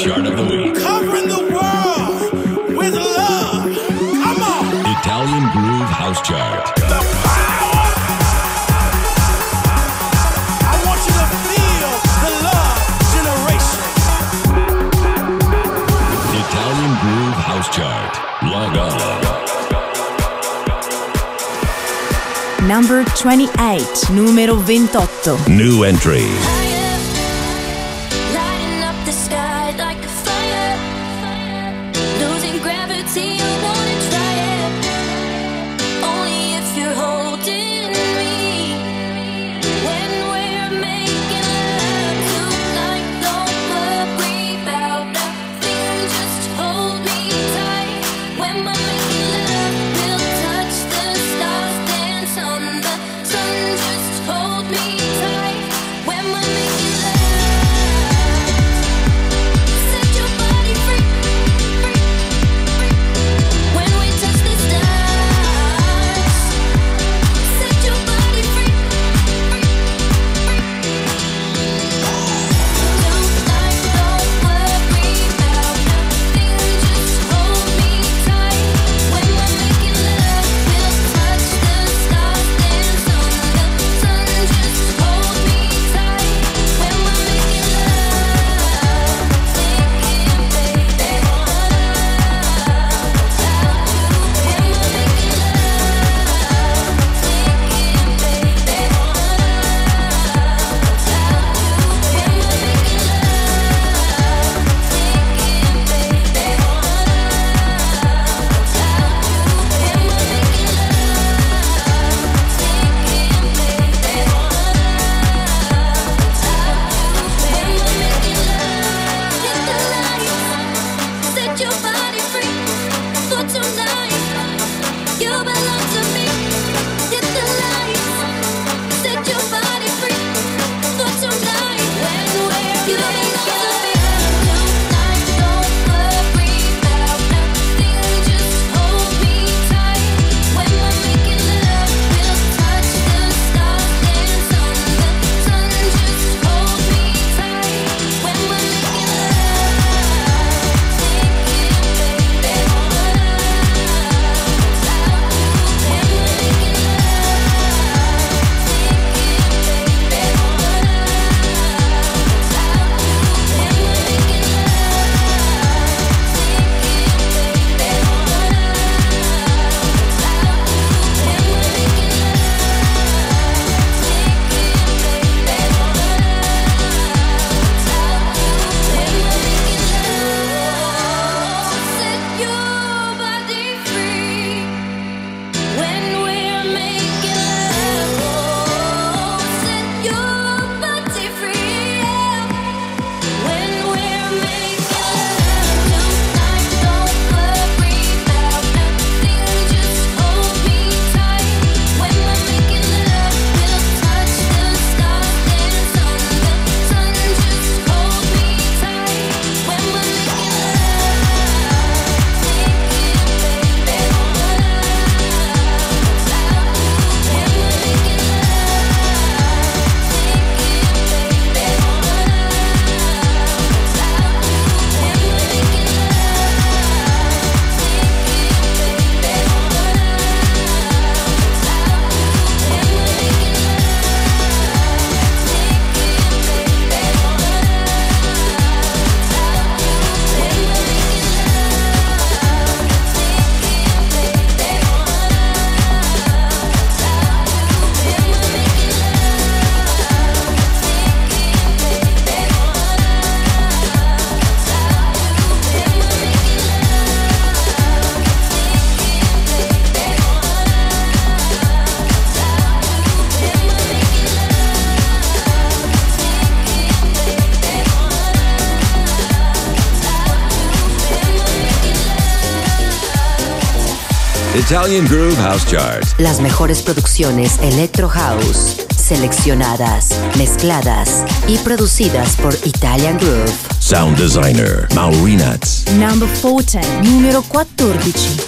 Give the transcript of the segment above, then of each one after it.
chart of the week. Covering the world with love. Come on. Italian Groove House Chart. The power. I want you to feel the love generation. Italian Groove House Chart. Log on. Number 28, numero 28. New entry. Italian Groove House Chart. Las mejores producciones Electro House, seleccionadas, mezcladas y producidas por Italian Groove. Sound designer Maurinat. Number 14, numero 14.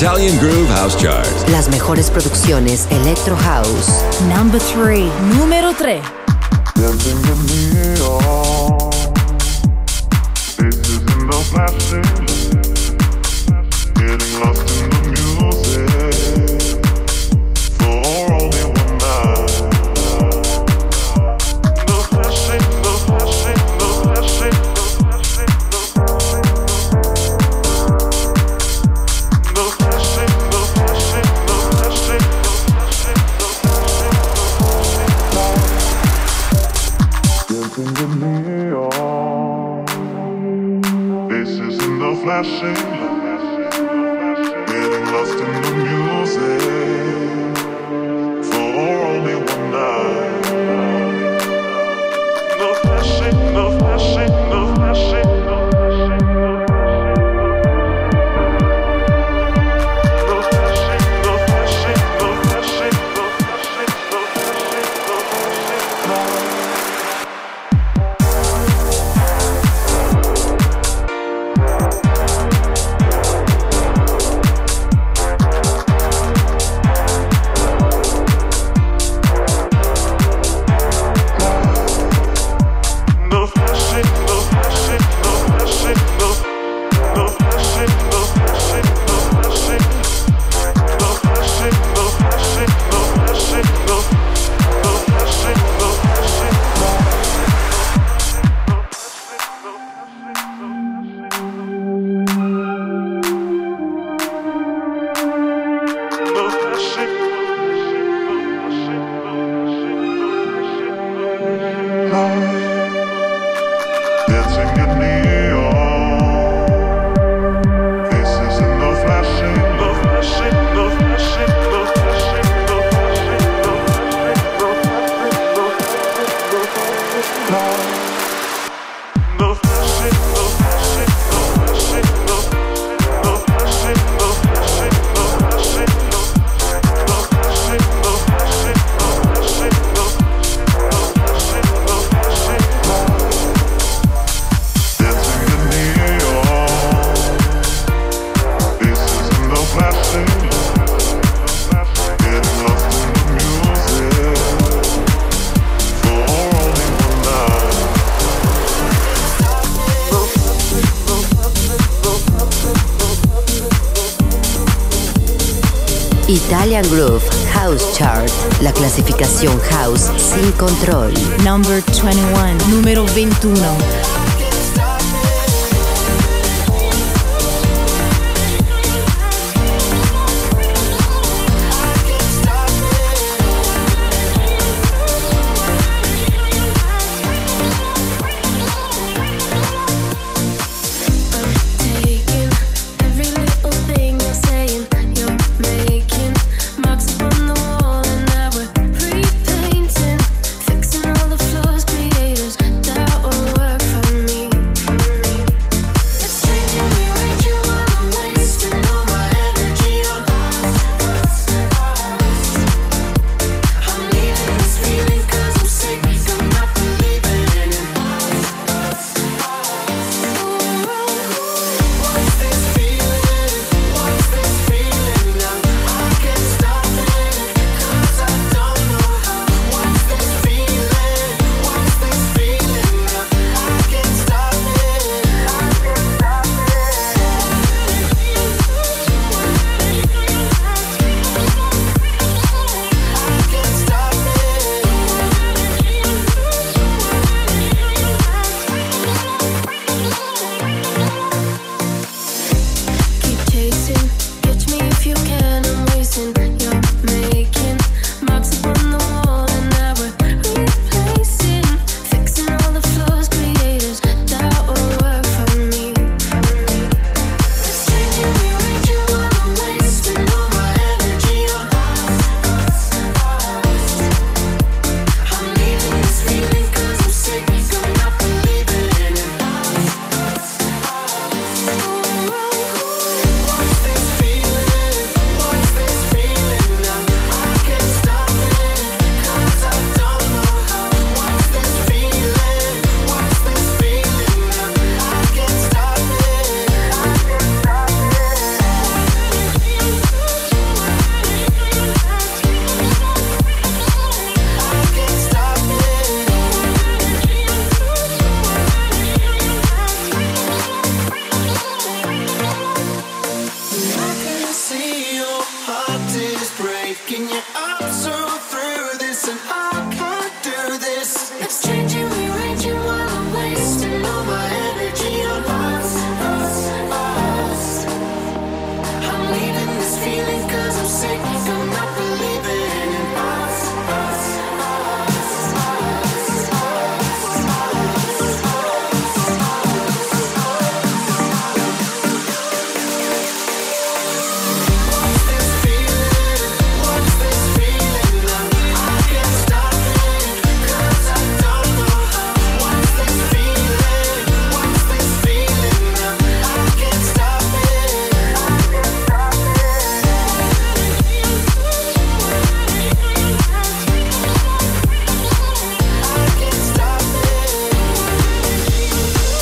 Italian Groove House Chart. Las mejores producciones Electro House. Number 3. Número 3. Italian Groove House Chart, la clasificación house sin control. Number 21. Número 21.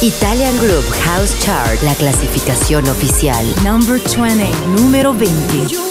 Italian Group House Chart, la clasificación oficial. Number 20, número 20.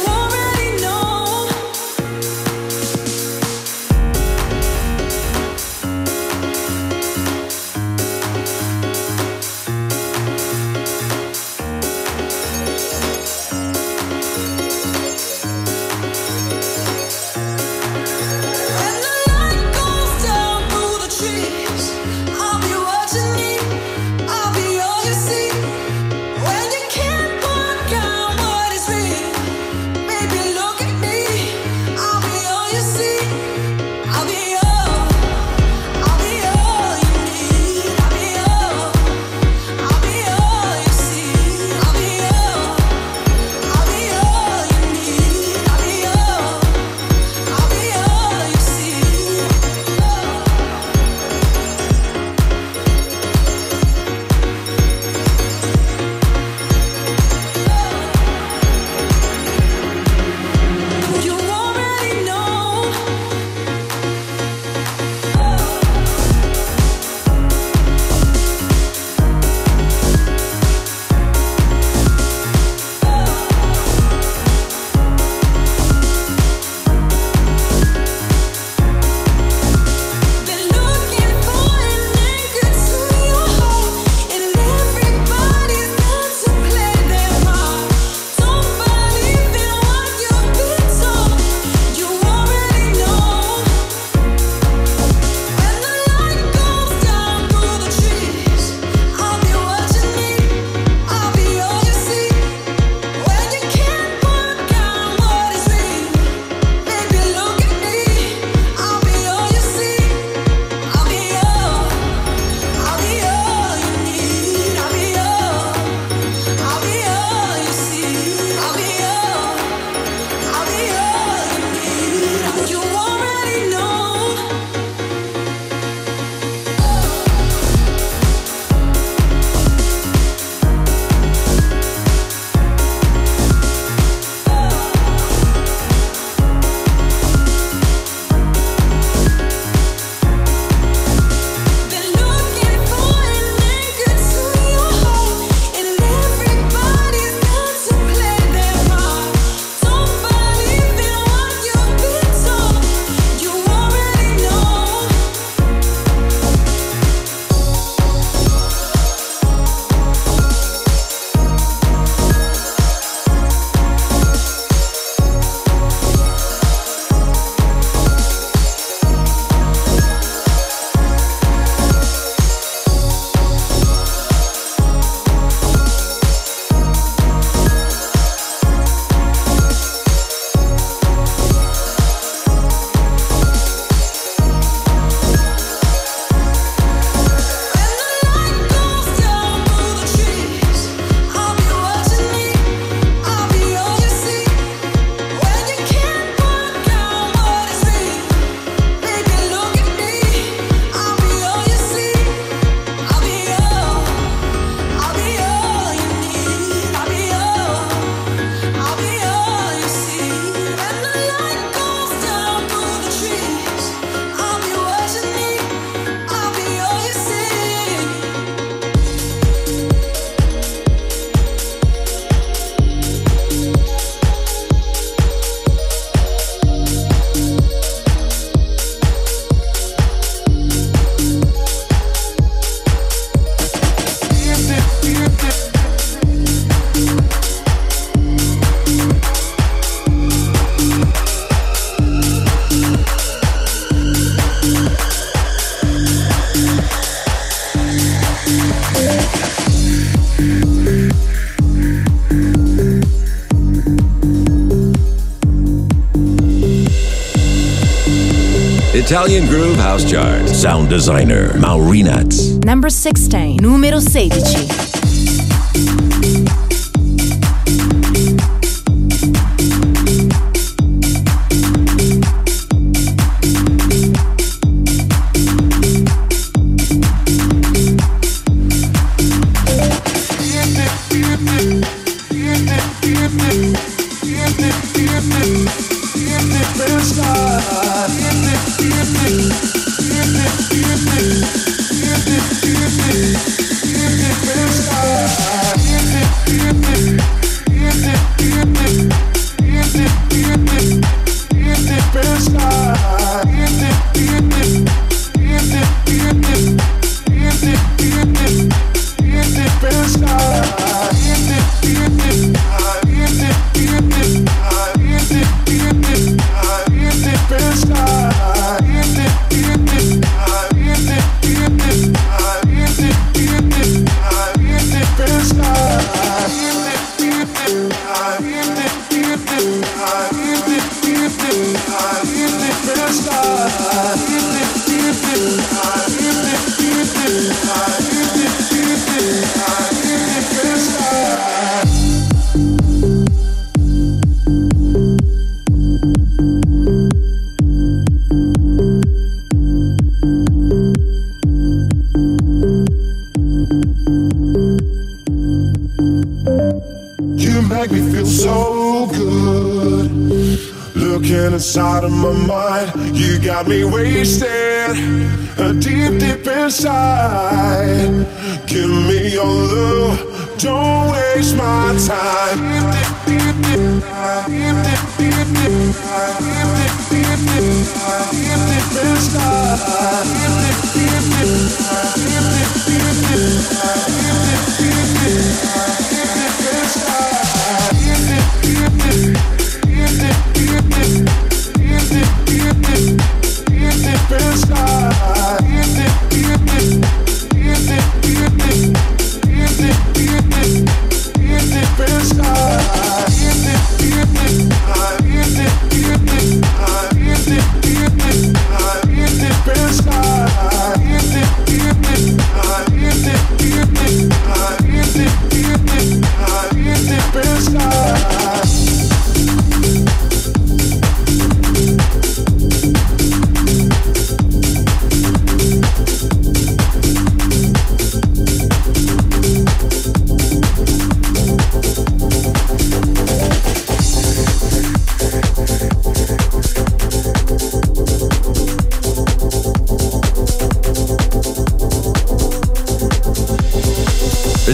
Italian Groove House Chart. Sound designer Maurinats. Number 16, numero 16.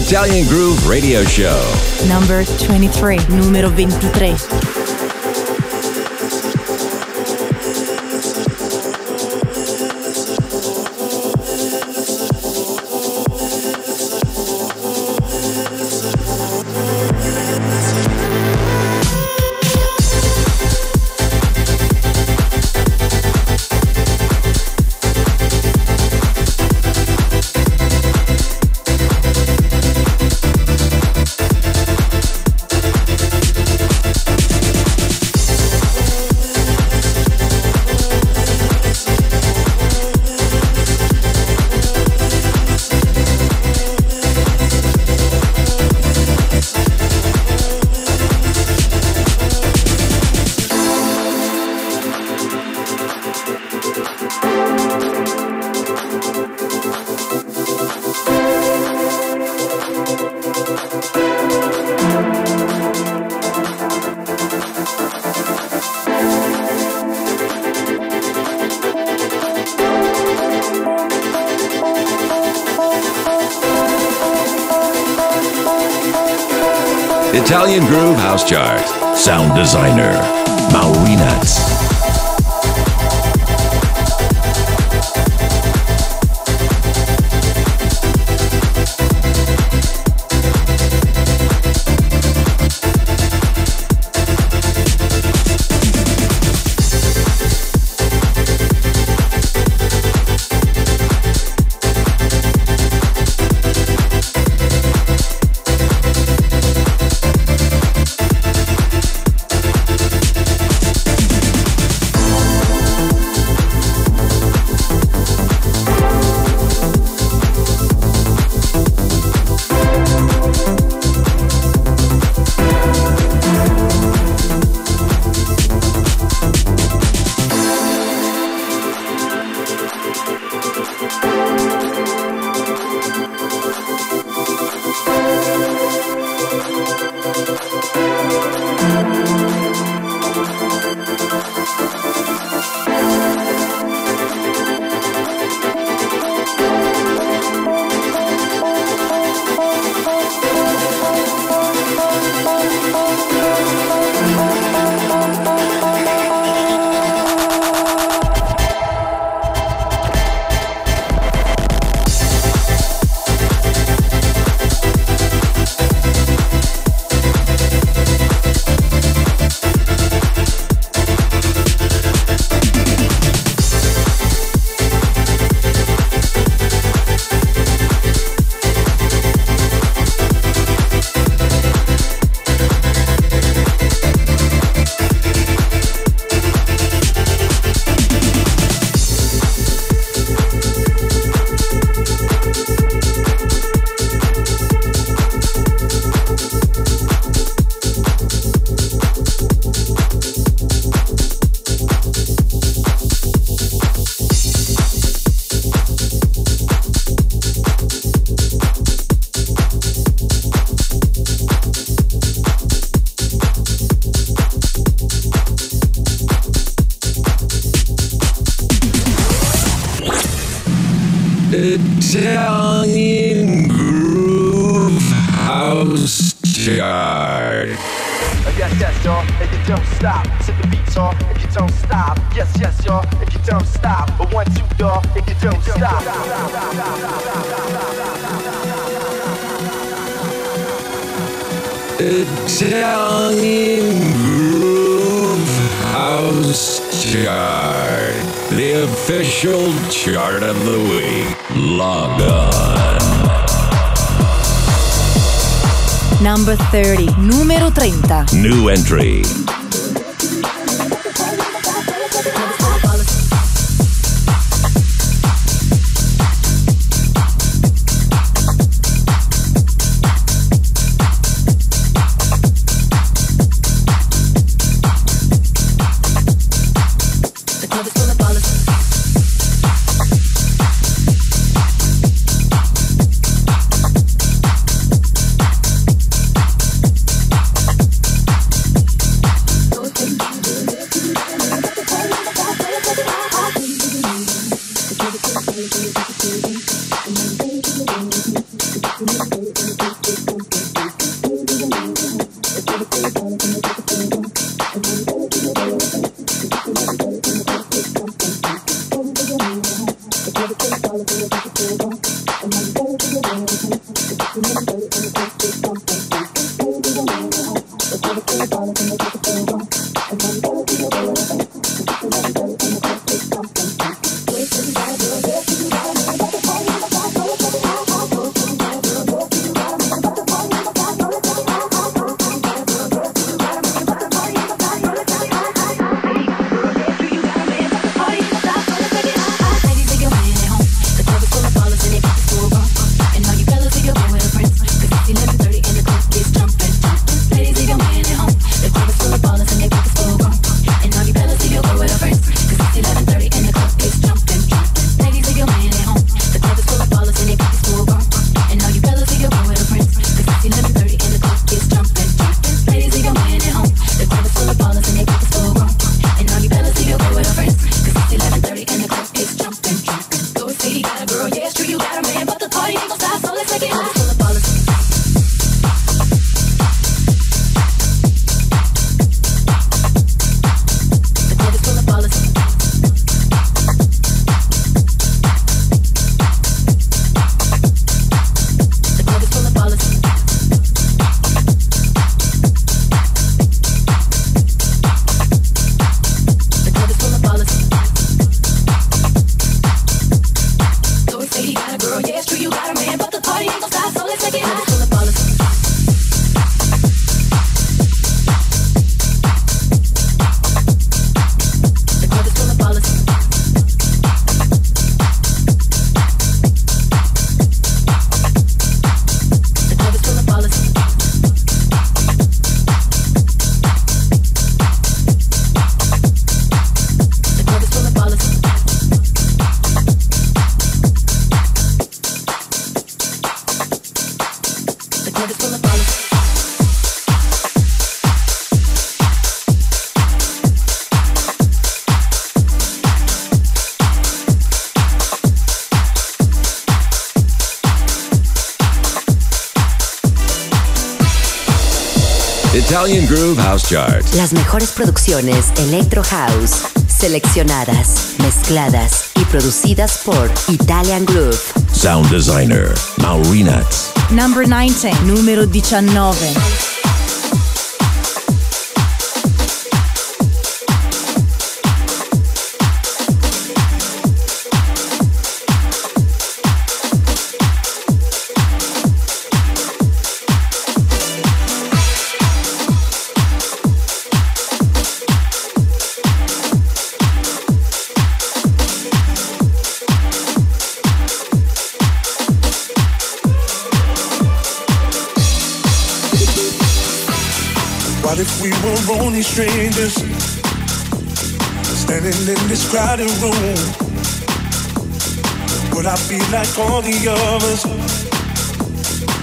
Italian Groove Radio Show. Number 23, numero 23. Stop, sit the beats off, if you don't stop. Yes, yes, y'all, if you don't stop. But one, two, y'all, if you don't stop. Italian Groove House Chart. The official chart of the week. Log on. Number 30, numero 30. New entry. Italian Groove House Chart. Las mejores producciones Electro House, seleccionadas, mezcladas y producidas por Italian Groove. Sound designer Maurinats. Number 19, numero 19. Strangers standing in this crowded room? Would I be like all the others?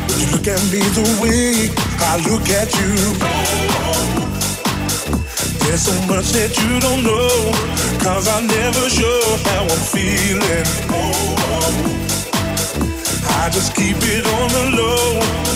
Would you look at me the way I look at you? There's so much that you don't know, cause I'm never show how I'm feeling. I just keep it on the low.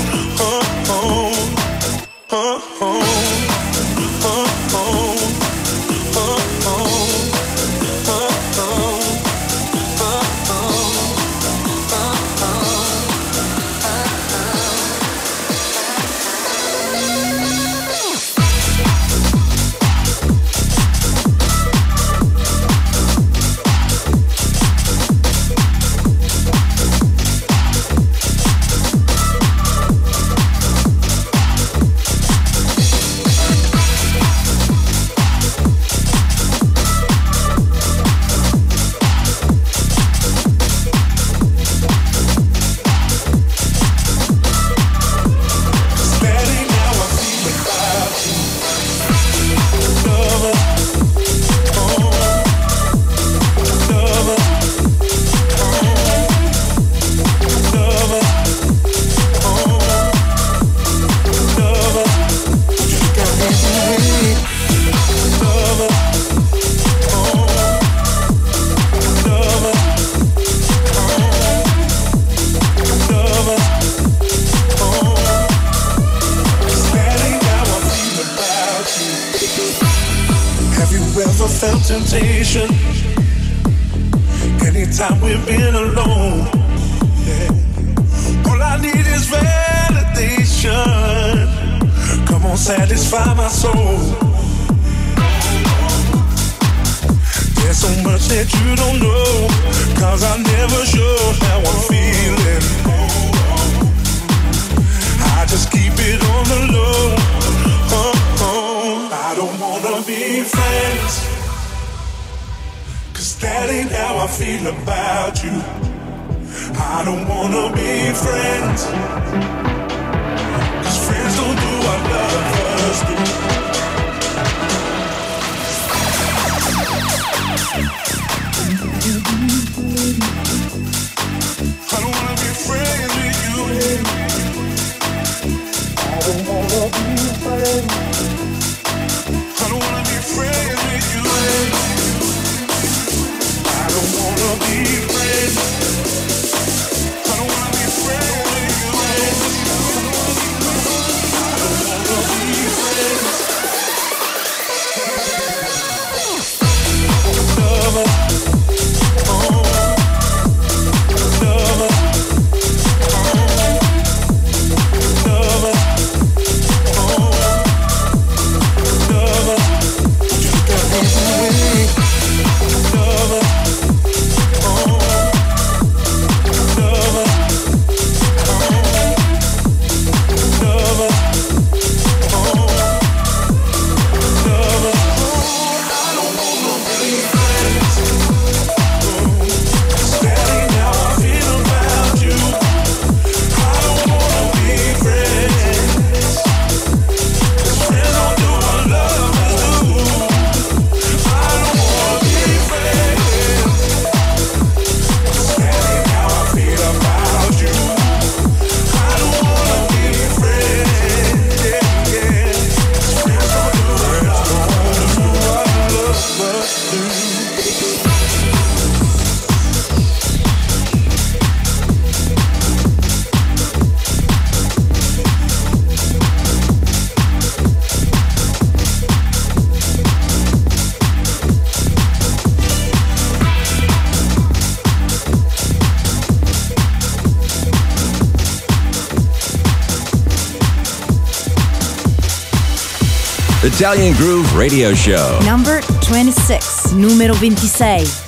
Friends. Italian Groove Radio Show. Number 26, numero 26.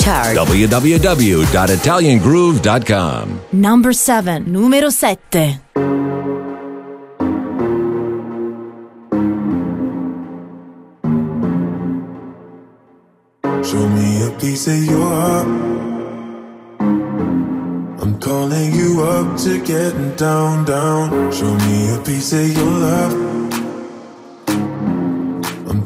Chart. www.italiangroove.com. Number 7, numero 7. Show me a piece of your heart. I'm calling you up to getting down, down. Show me a piece of your love.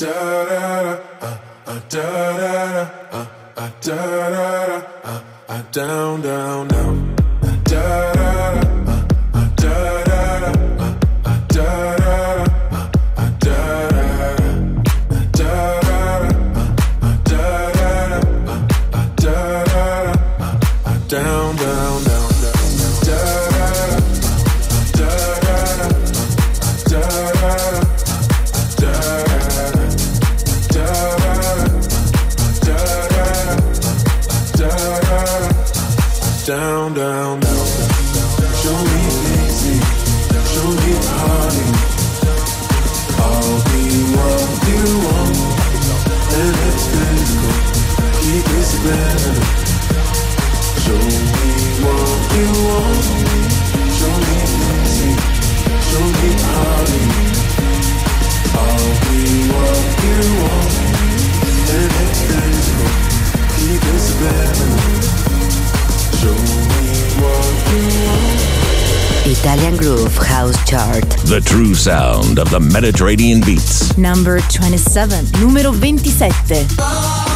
Duh. The Mediterranean beats. Number 27, numero 27.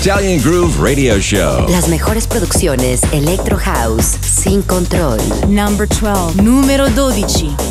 Italian Groove Radio Show. Las mejores producciones Electro House sin control. Number 12. Número 12.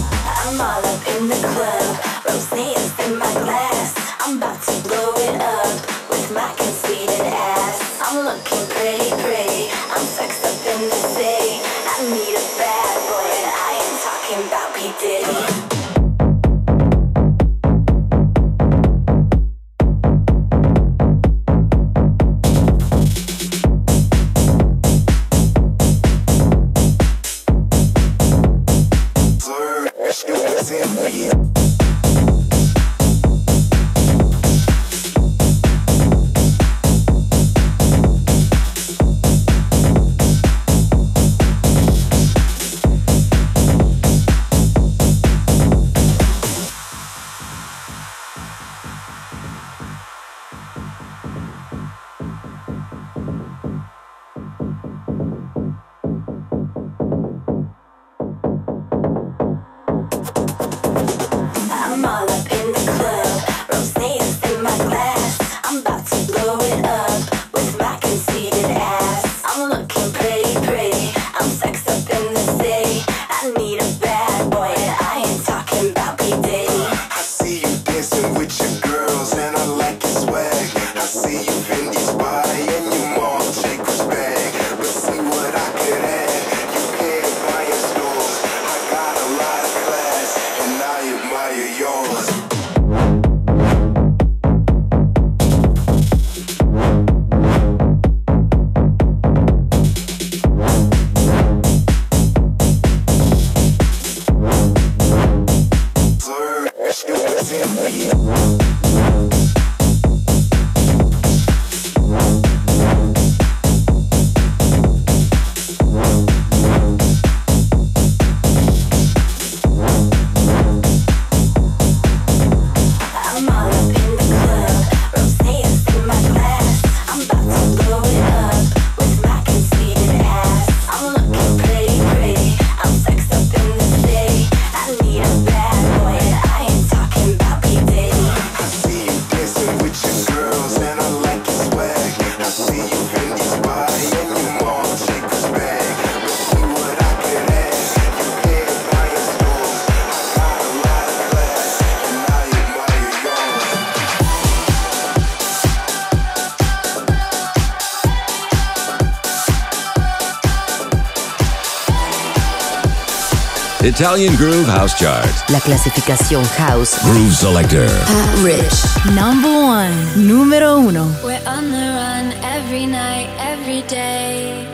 Italian Groove House Chart. La clasificación House. Groove Selector. Pat Rich. Number one. Número uno. We're on the run every night, every day.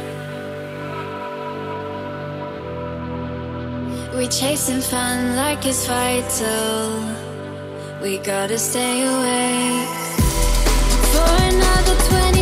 We're chasing fun like it's vital. We gotta stay awake for another 20.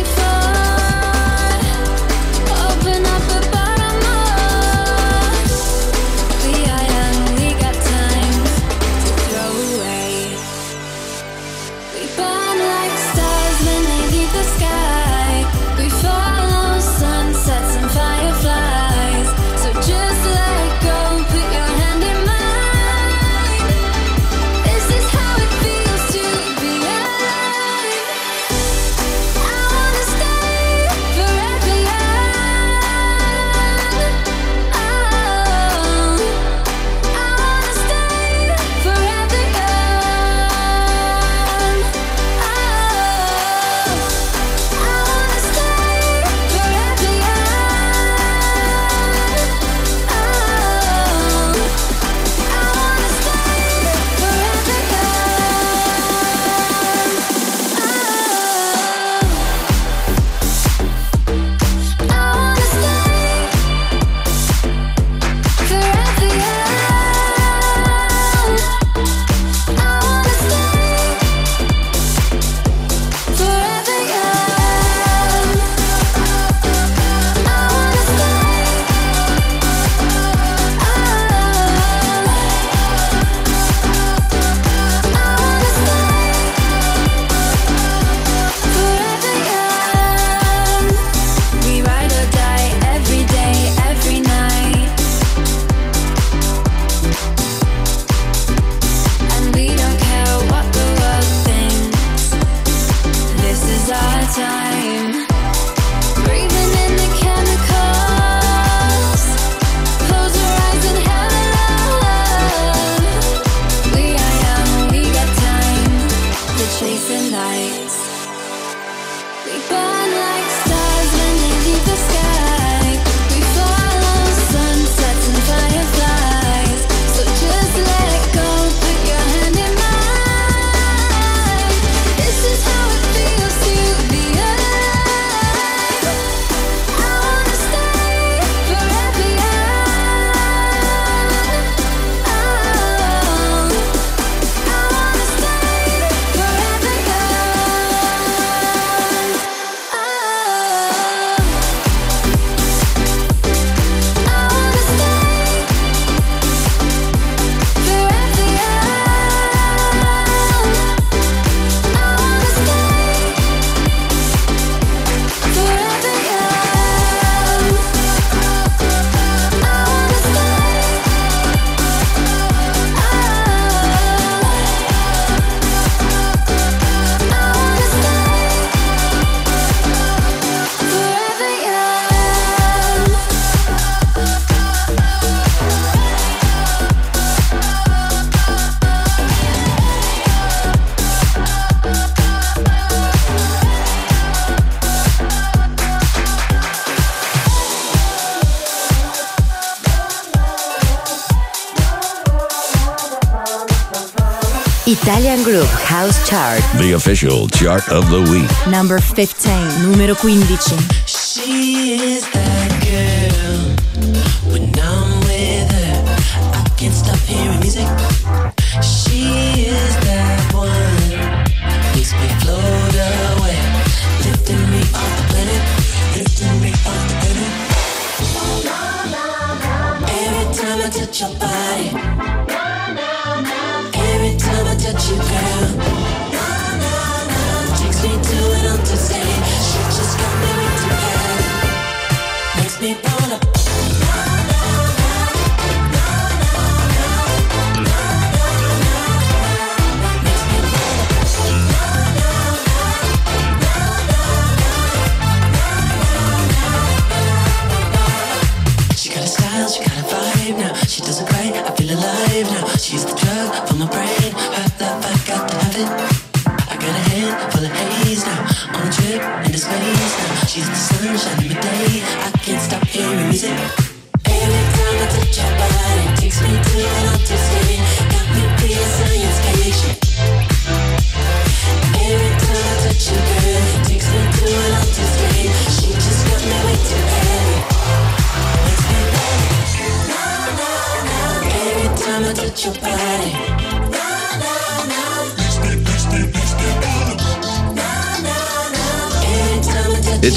Italian Groove House Chart. The official chart of the week. Number 15. Numero 15.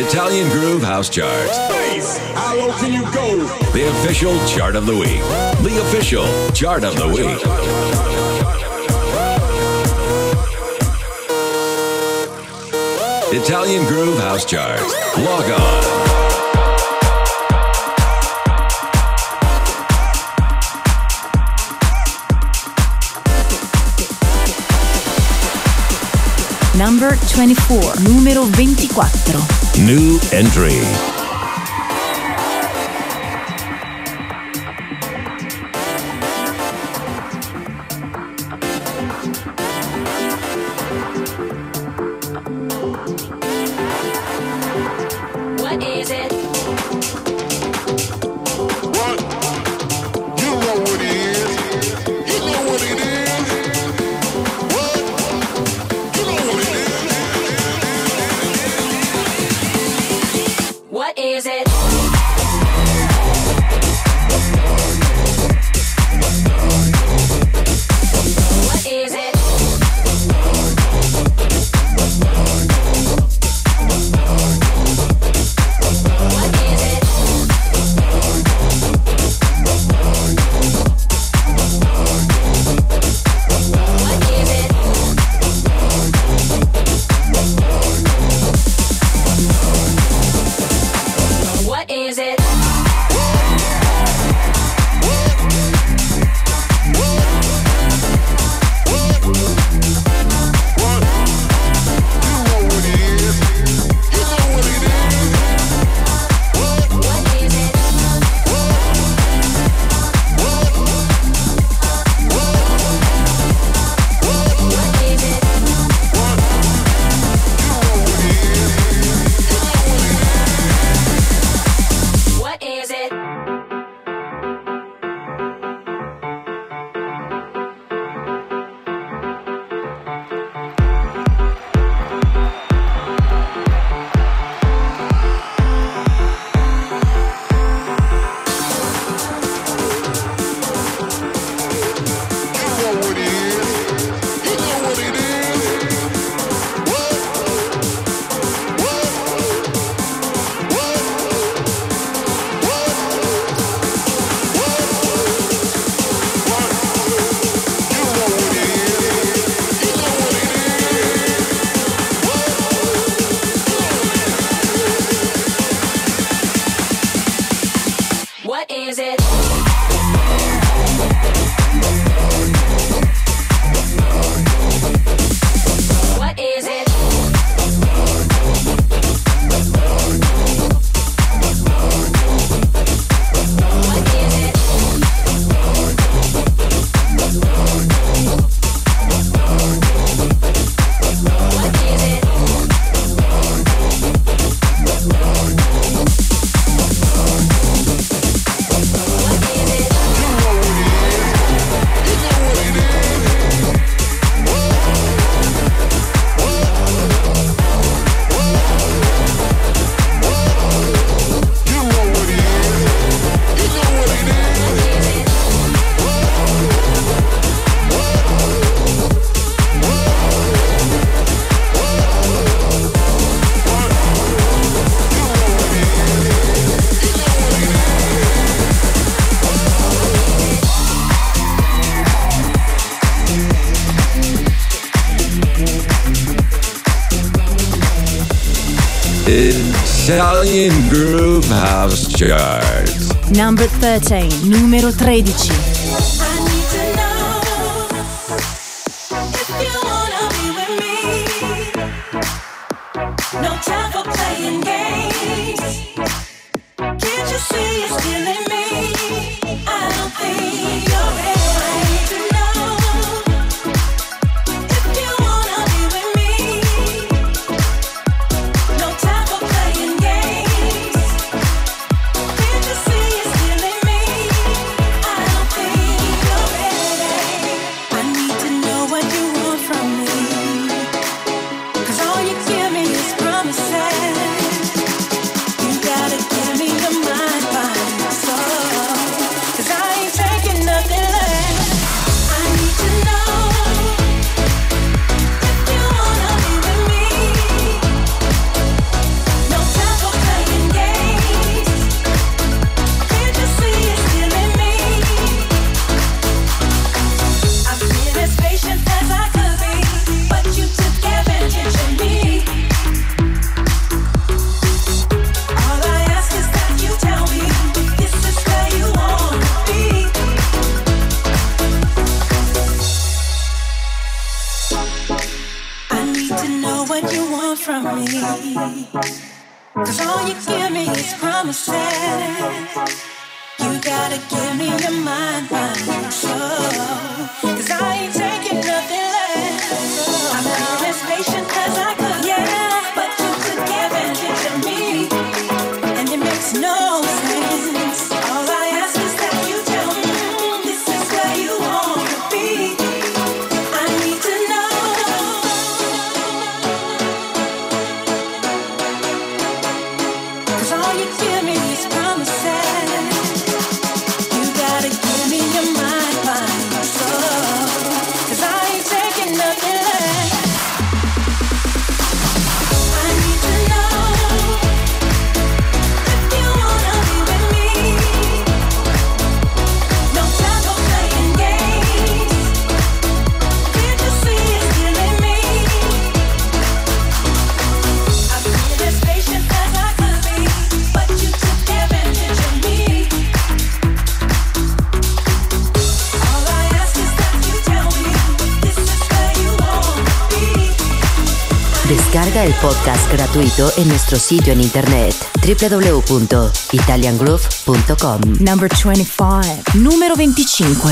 Italian Groove House Chart. How low can you go? The official chart of the week. The official chart of the week. Italian Groove House Chart. Log on. number 24, numero 24. New entry. Italian Groove House Charts. Number 13, numero 13. podcast gratuito en nuestro sitio en internet www.italiangroove.com. Number 25. Numero 25.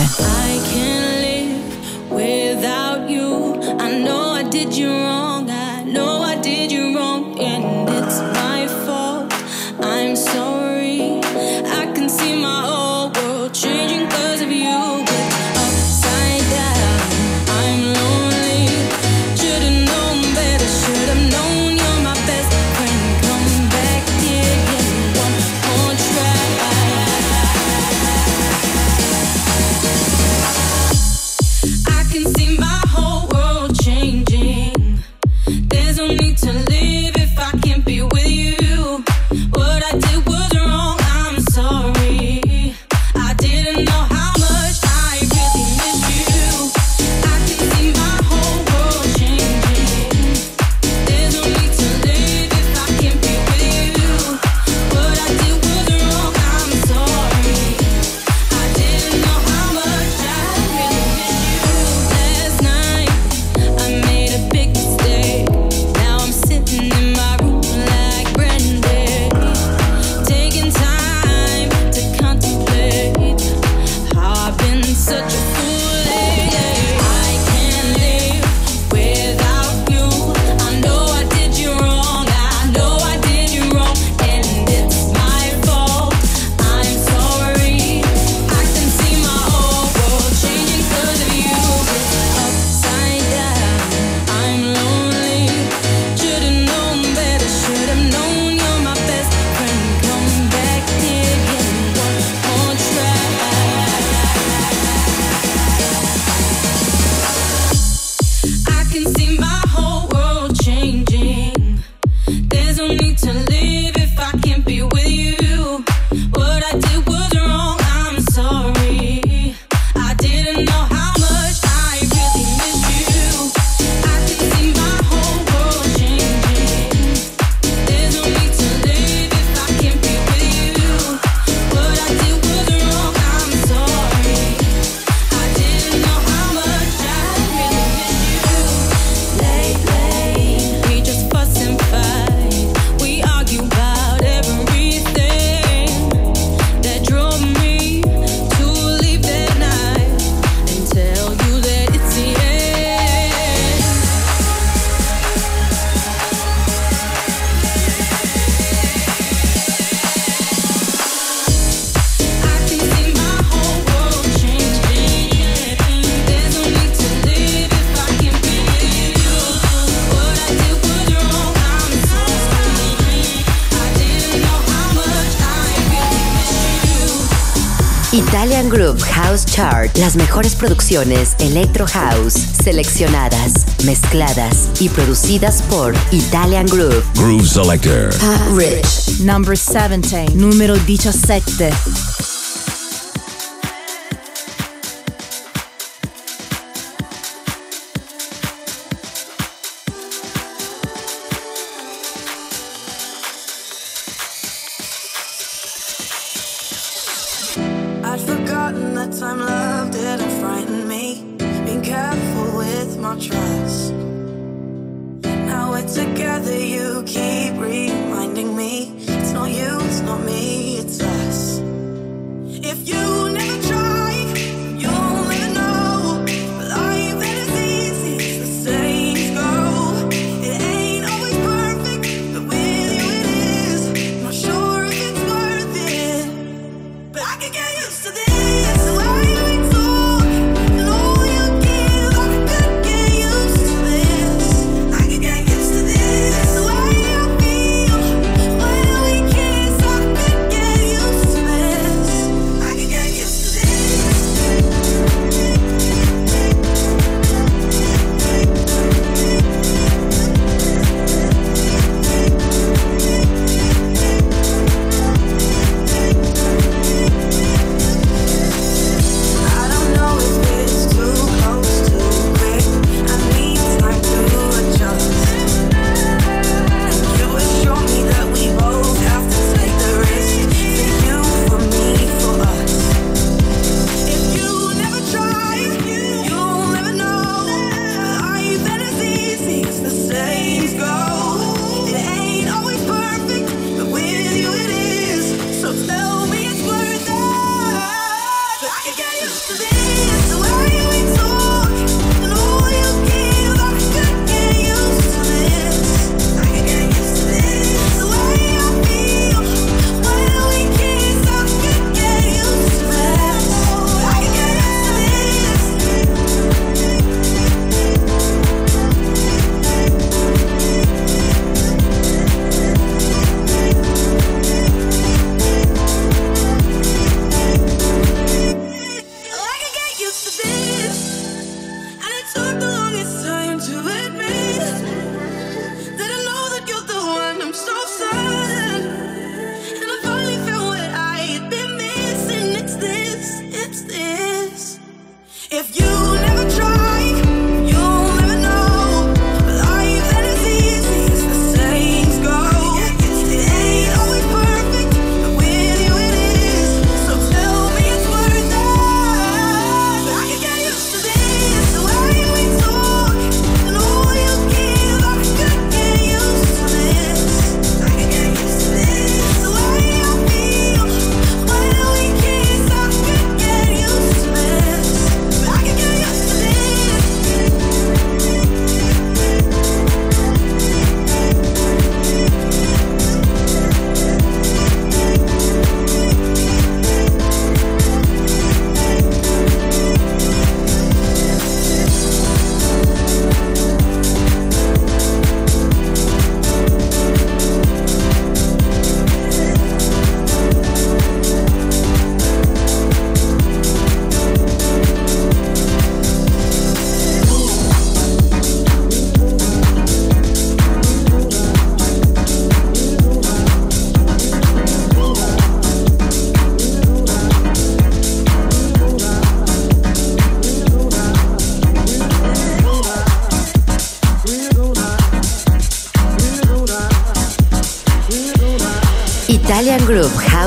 Las mejores producciones Electro House, seleccionadas, mezcladas y producidas por Italian Groove. Groove Selector. Pat Rich. Number 17. Número 17.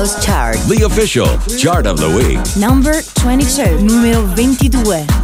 House Chart. The official chart of the week. Number 22. Numero 22.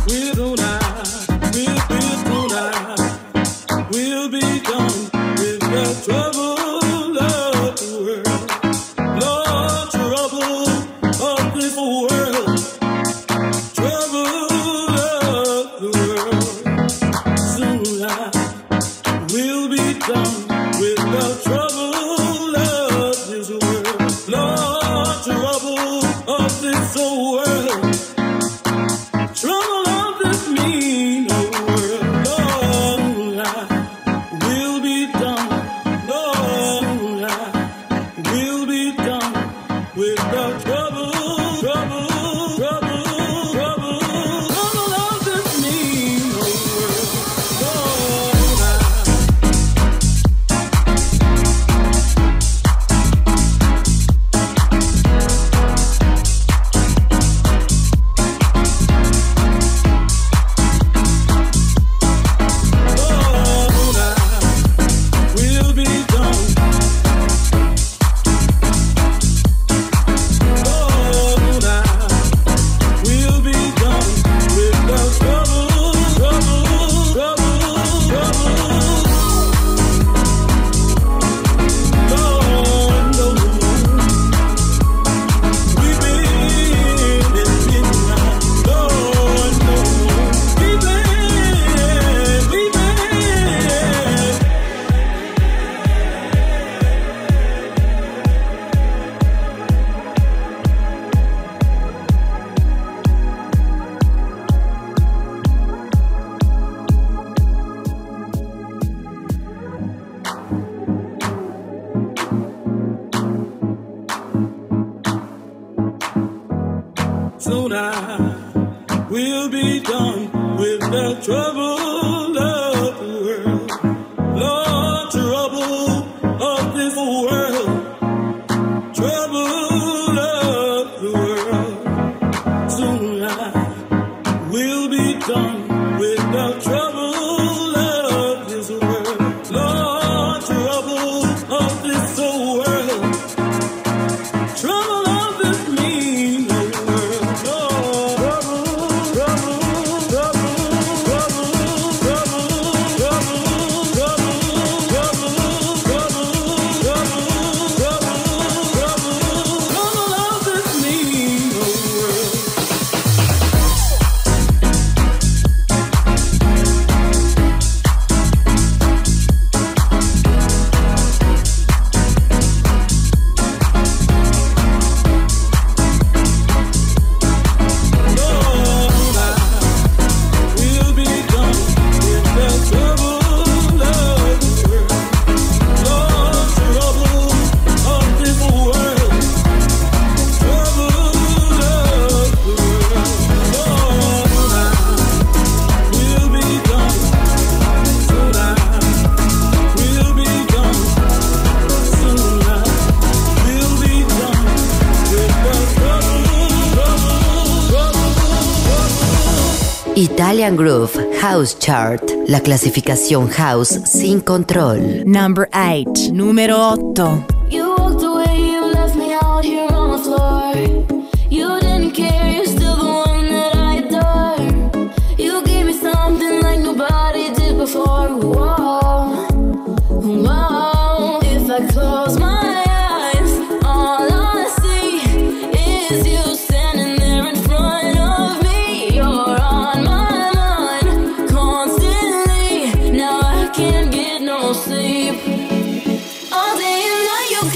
Italian Groove House Chart, la clasificación house sin control. Number 8. Número 8. You walked away, you left me out here on the floor.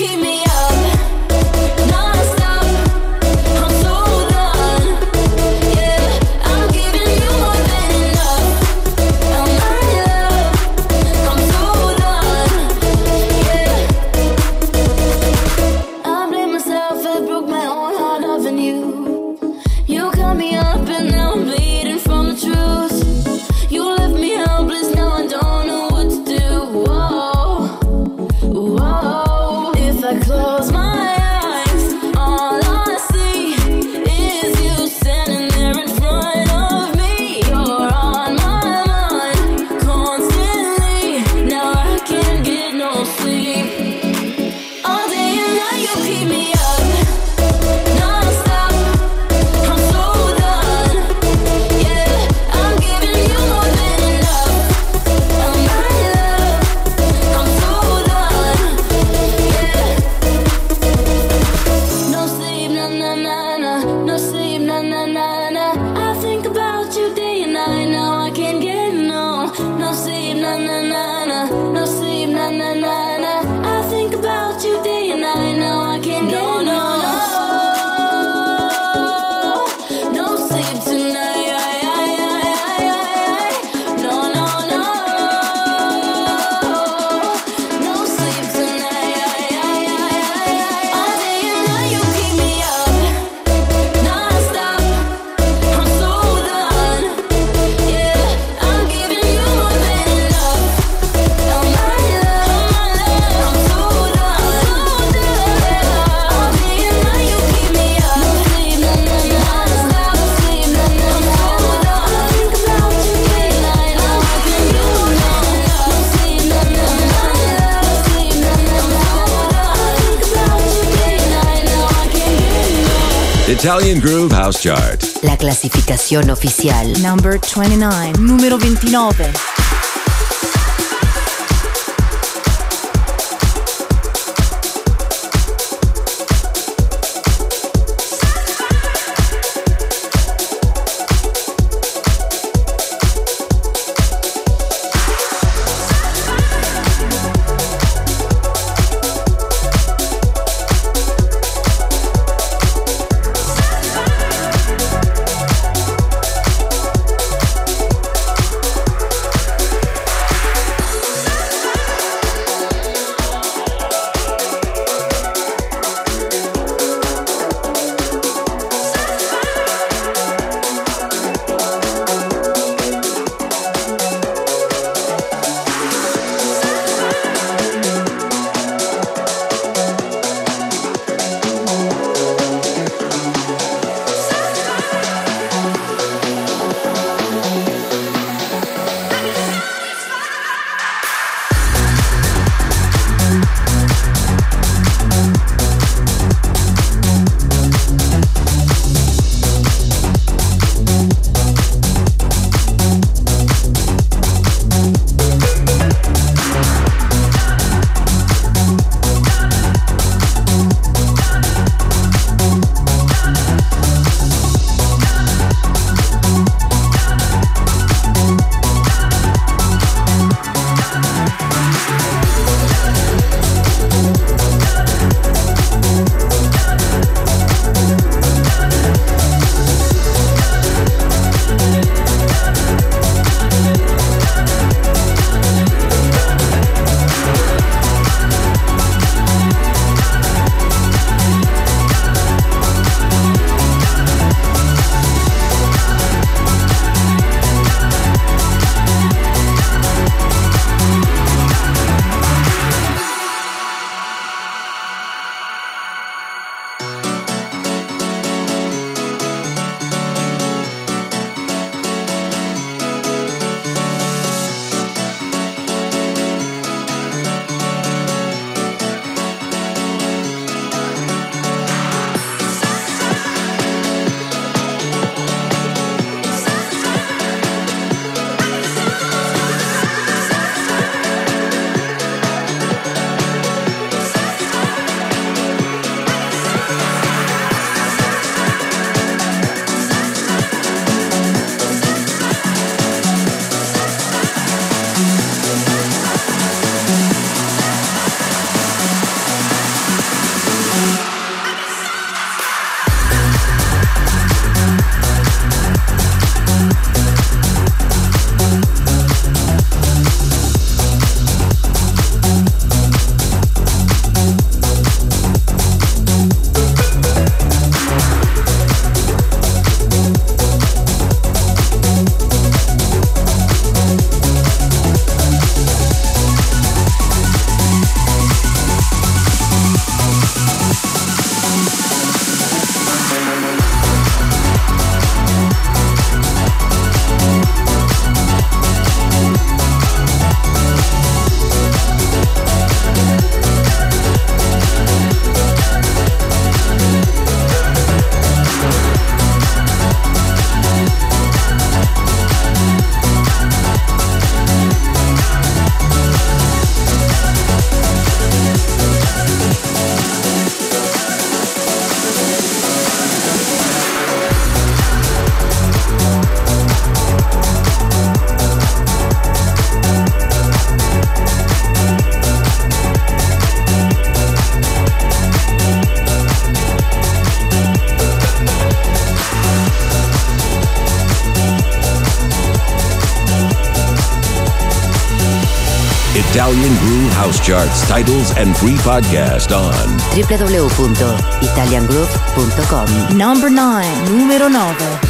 keep me up. Italian Groove House Chart. La clasificación oficial. Number 29. Número 29. charts, titles, and free podcast on www.italiangroove.com. Number 9. Numero 9.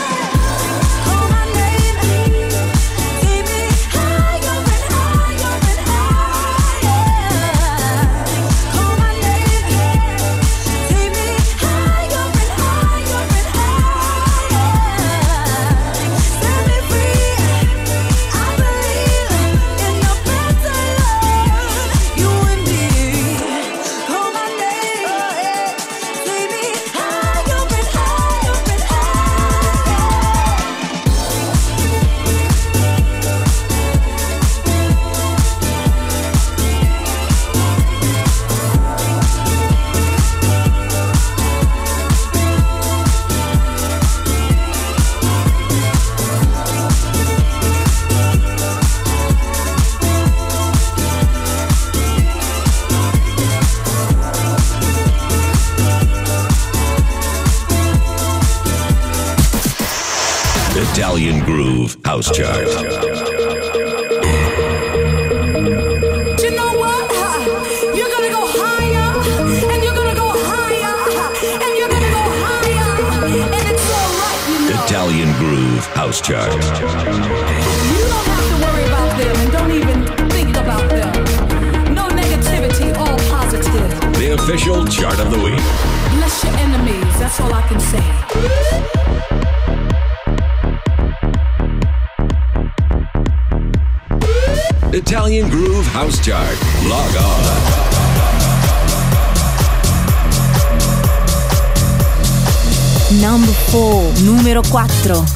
numero 4.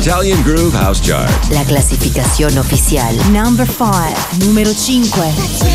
Italian Groove House Chart. La clasificación oficial. Number 5. Número 5.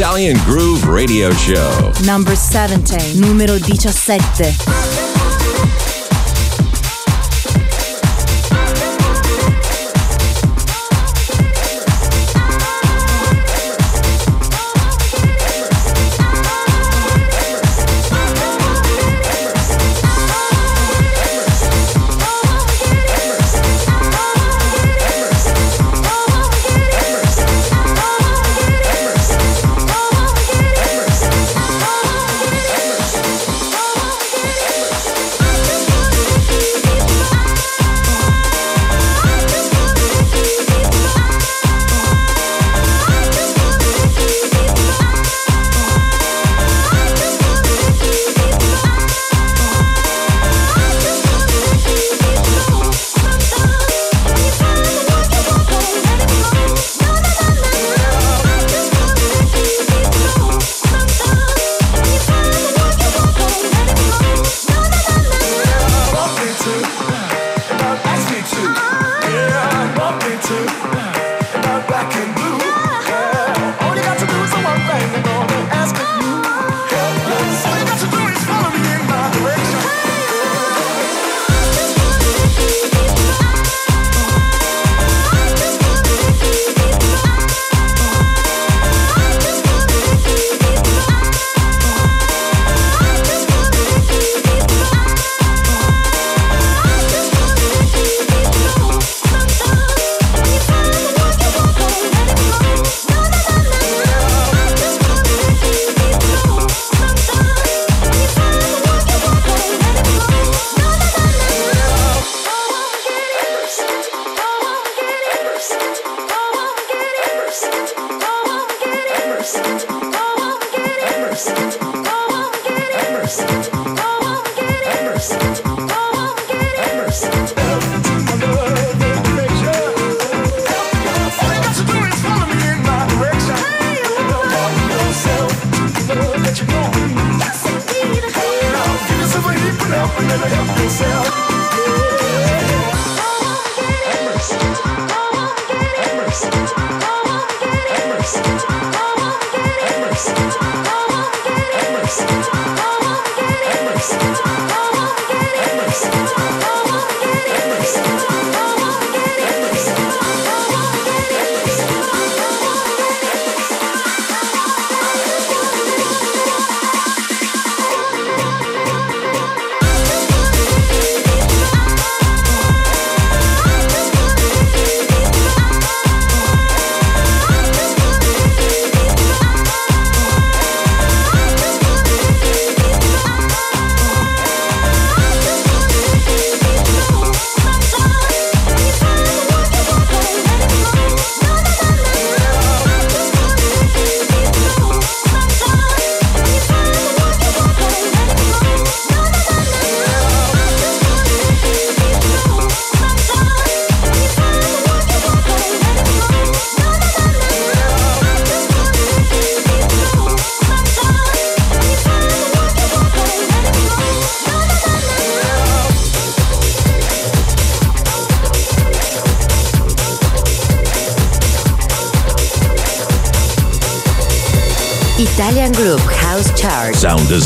Italian Groove Radio Show. Number 17, numero 17.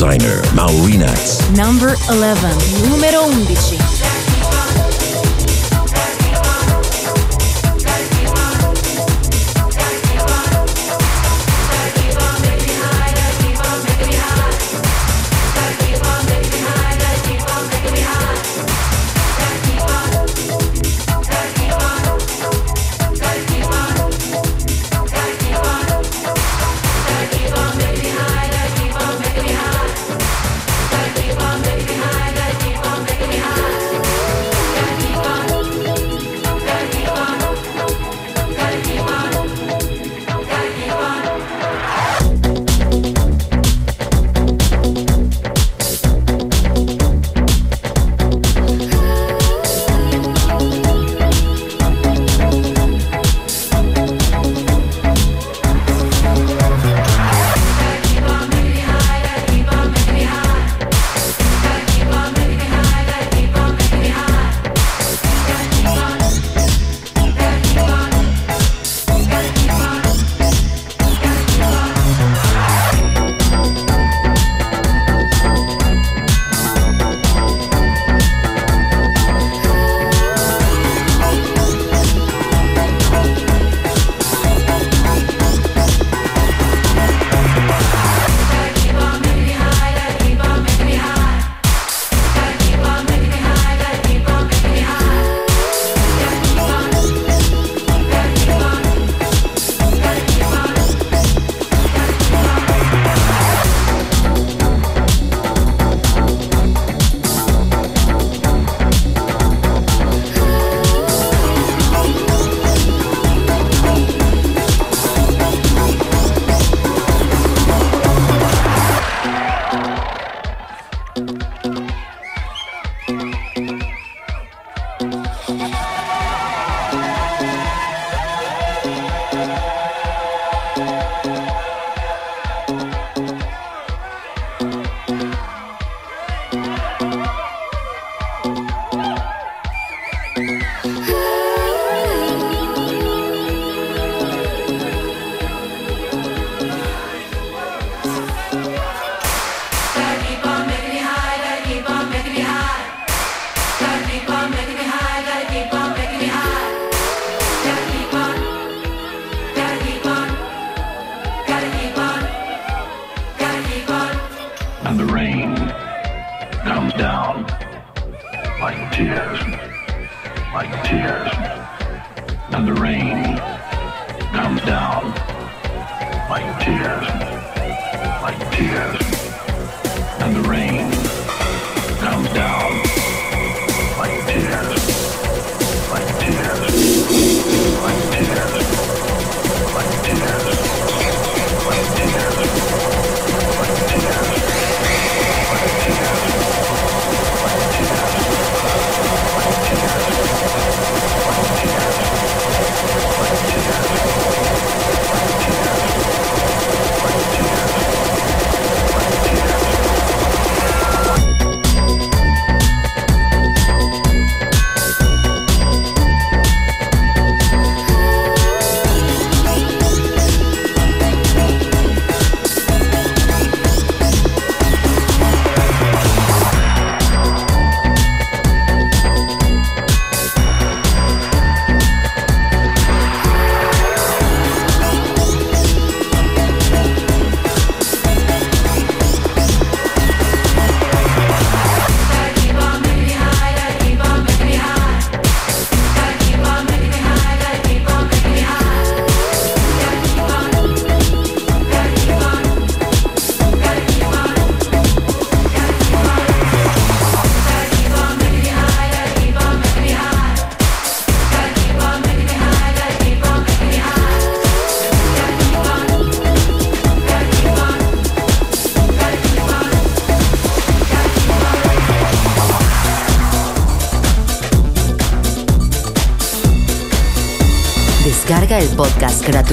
designer.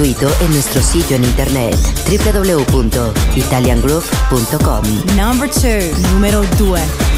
en nuestro sitio en internet www.italiangroove.com. Number two, número 2.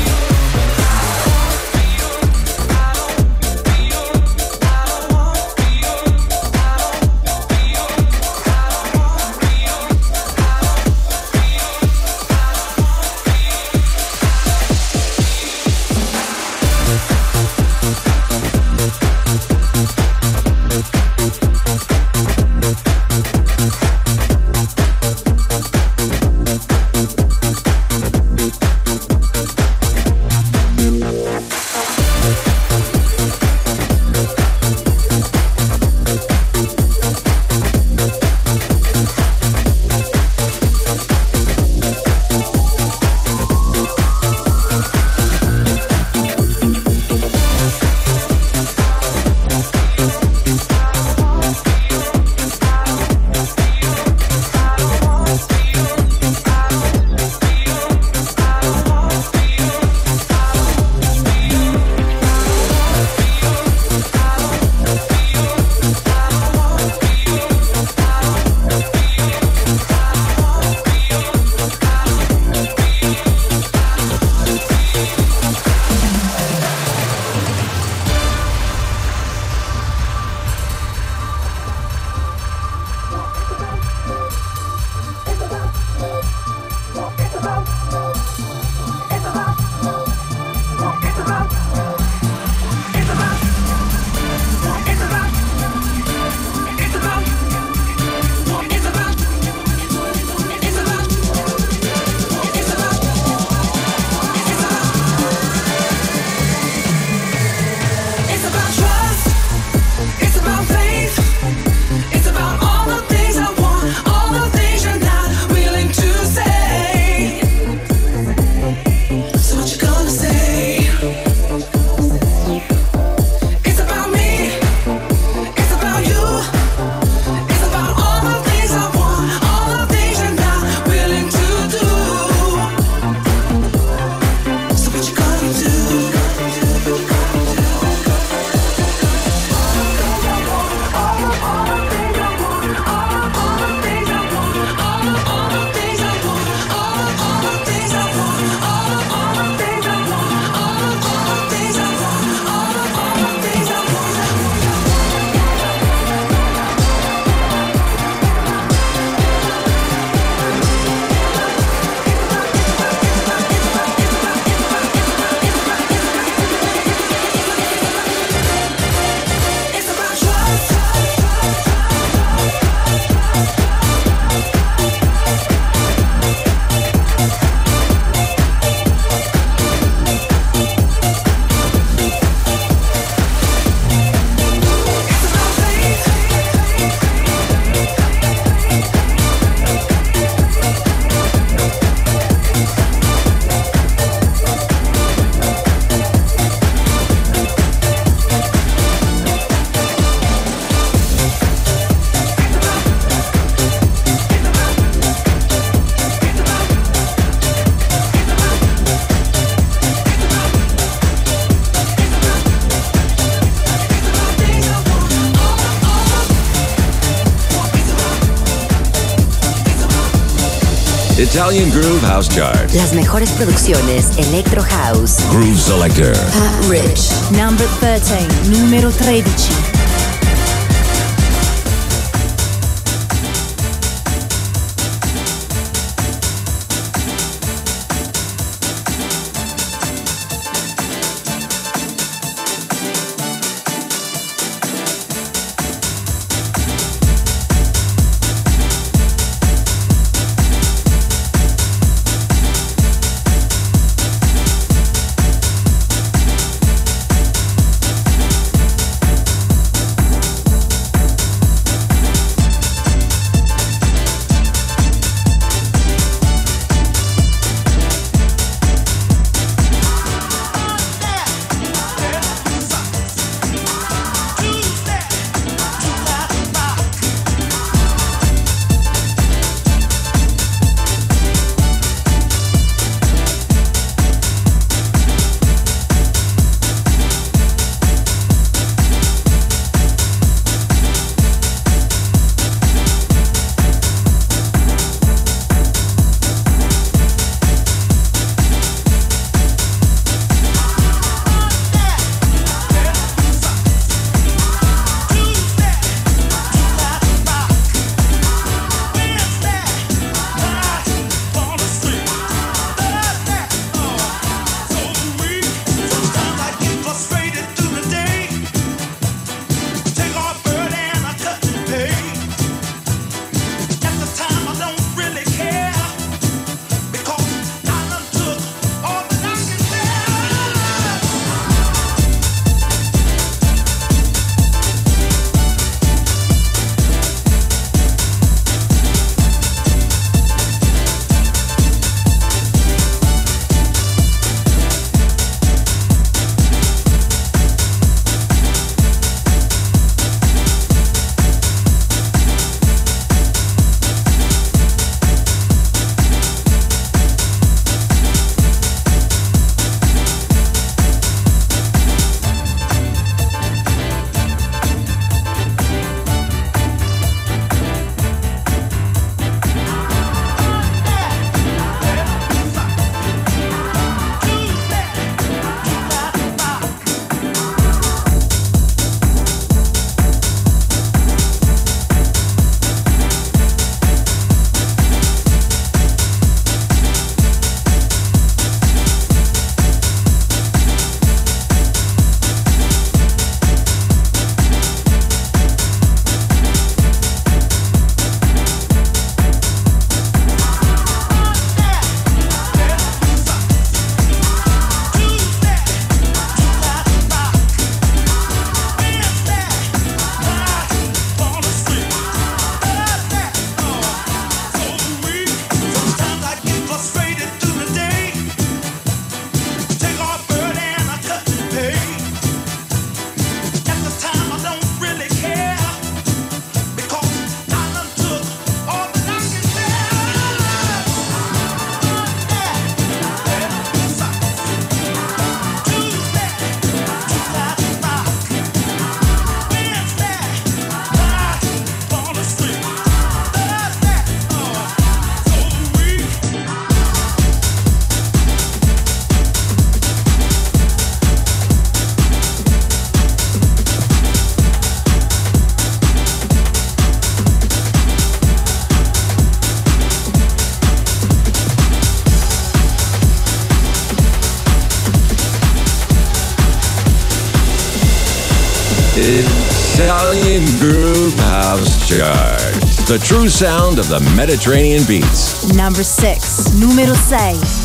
Italian Groove House Chart. Las mejores producciones Electro House. Groove Selector. Pat Rich. Number 13, numero 13. The true sound of the Mediterranean beats. Number 6, numero 6.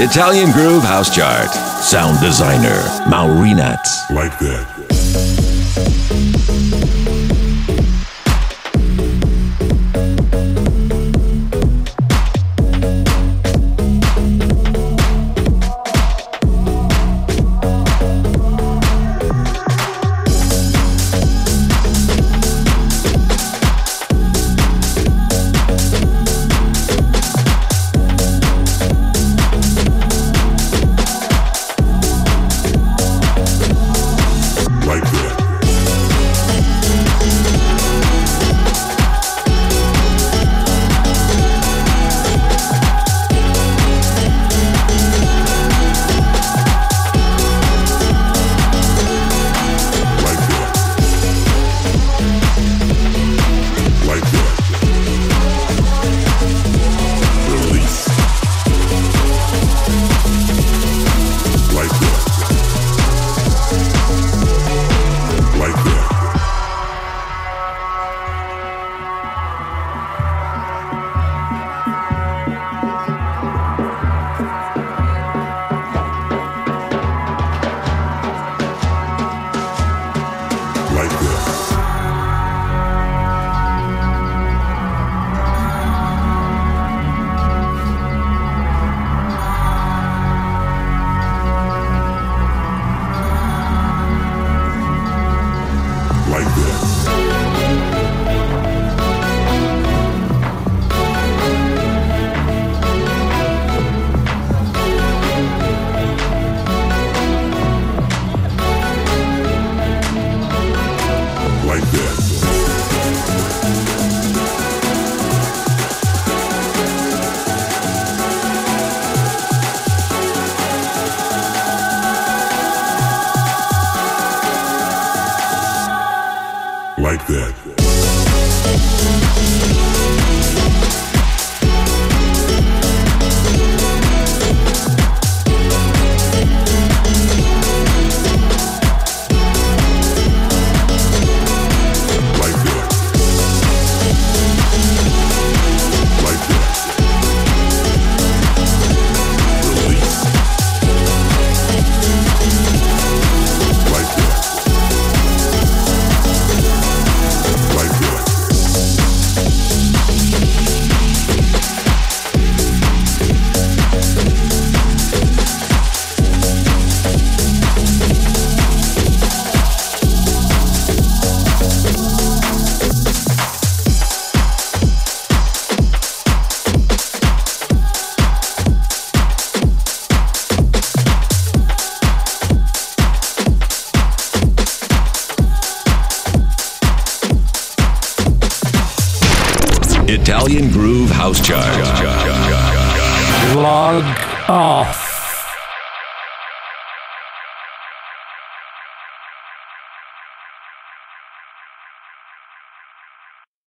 Italian Groove House Chart. Sound designer, Maurinat. Like that.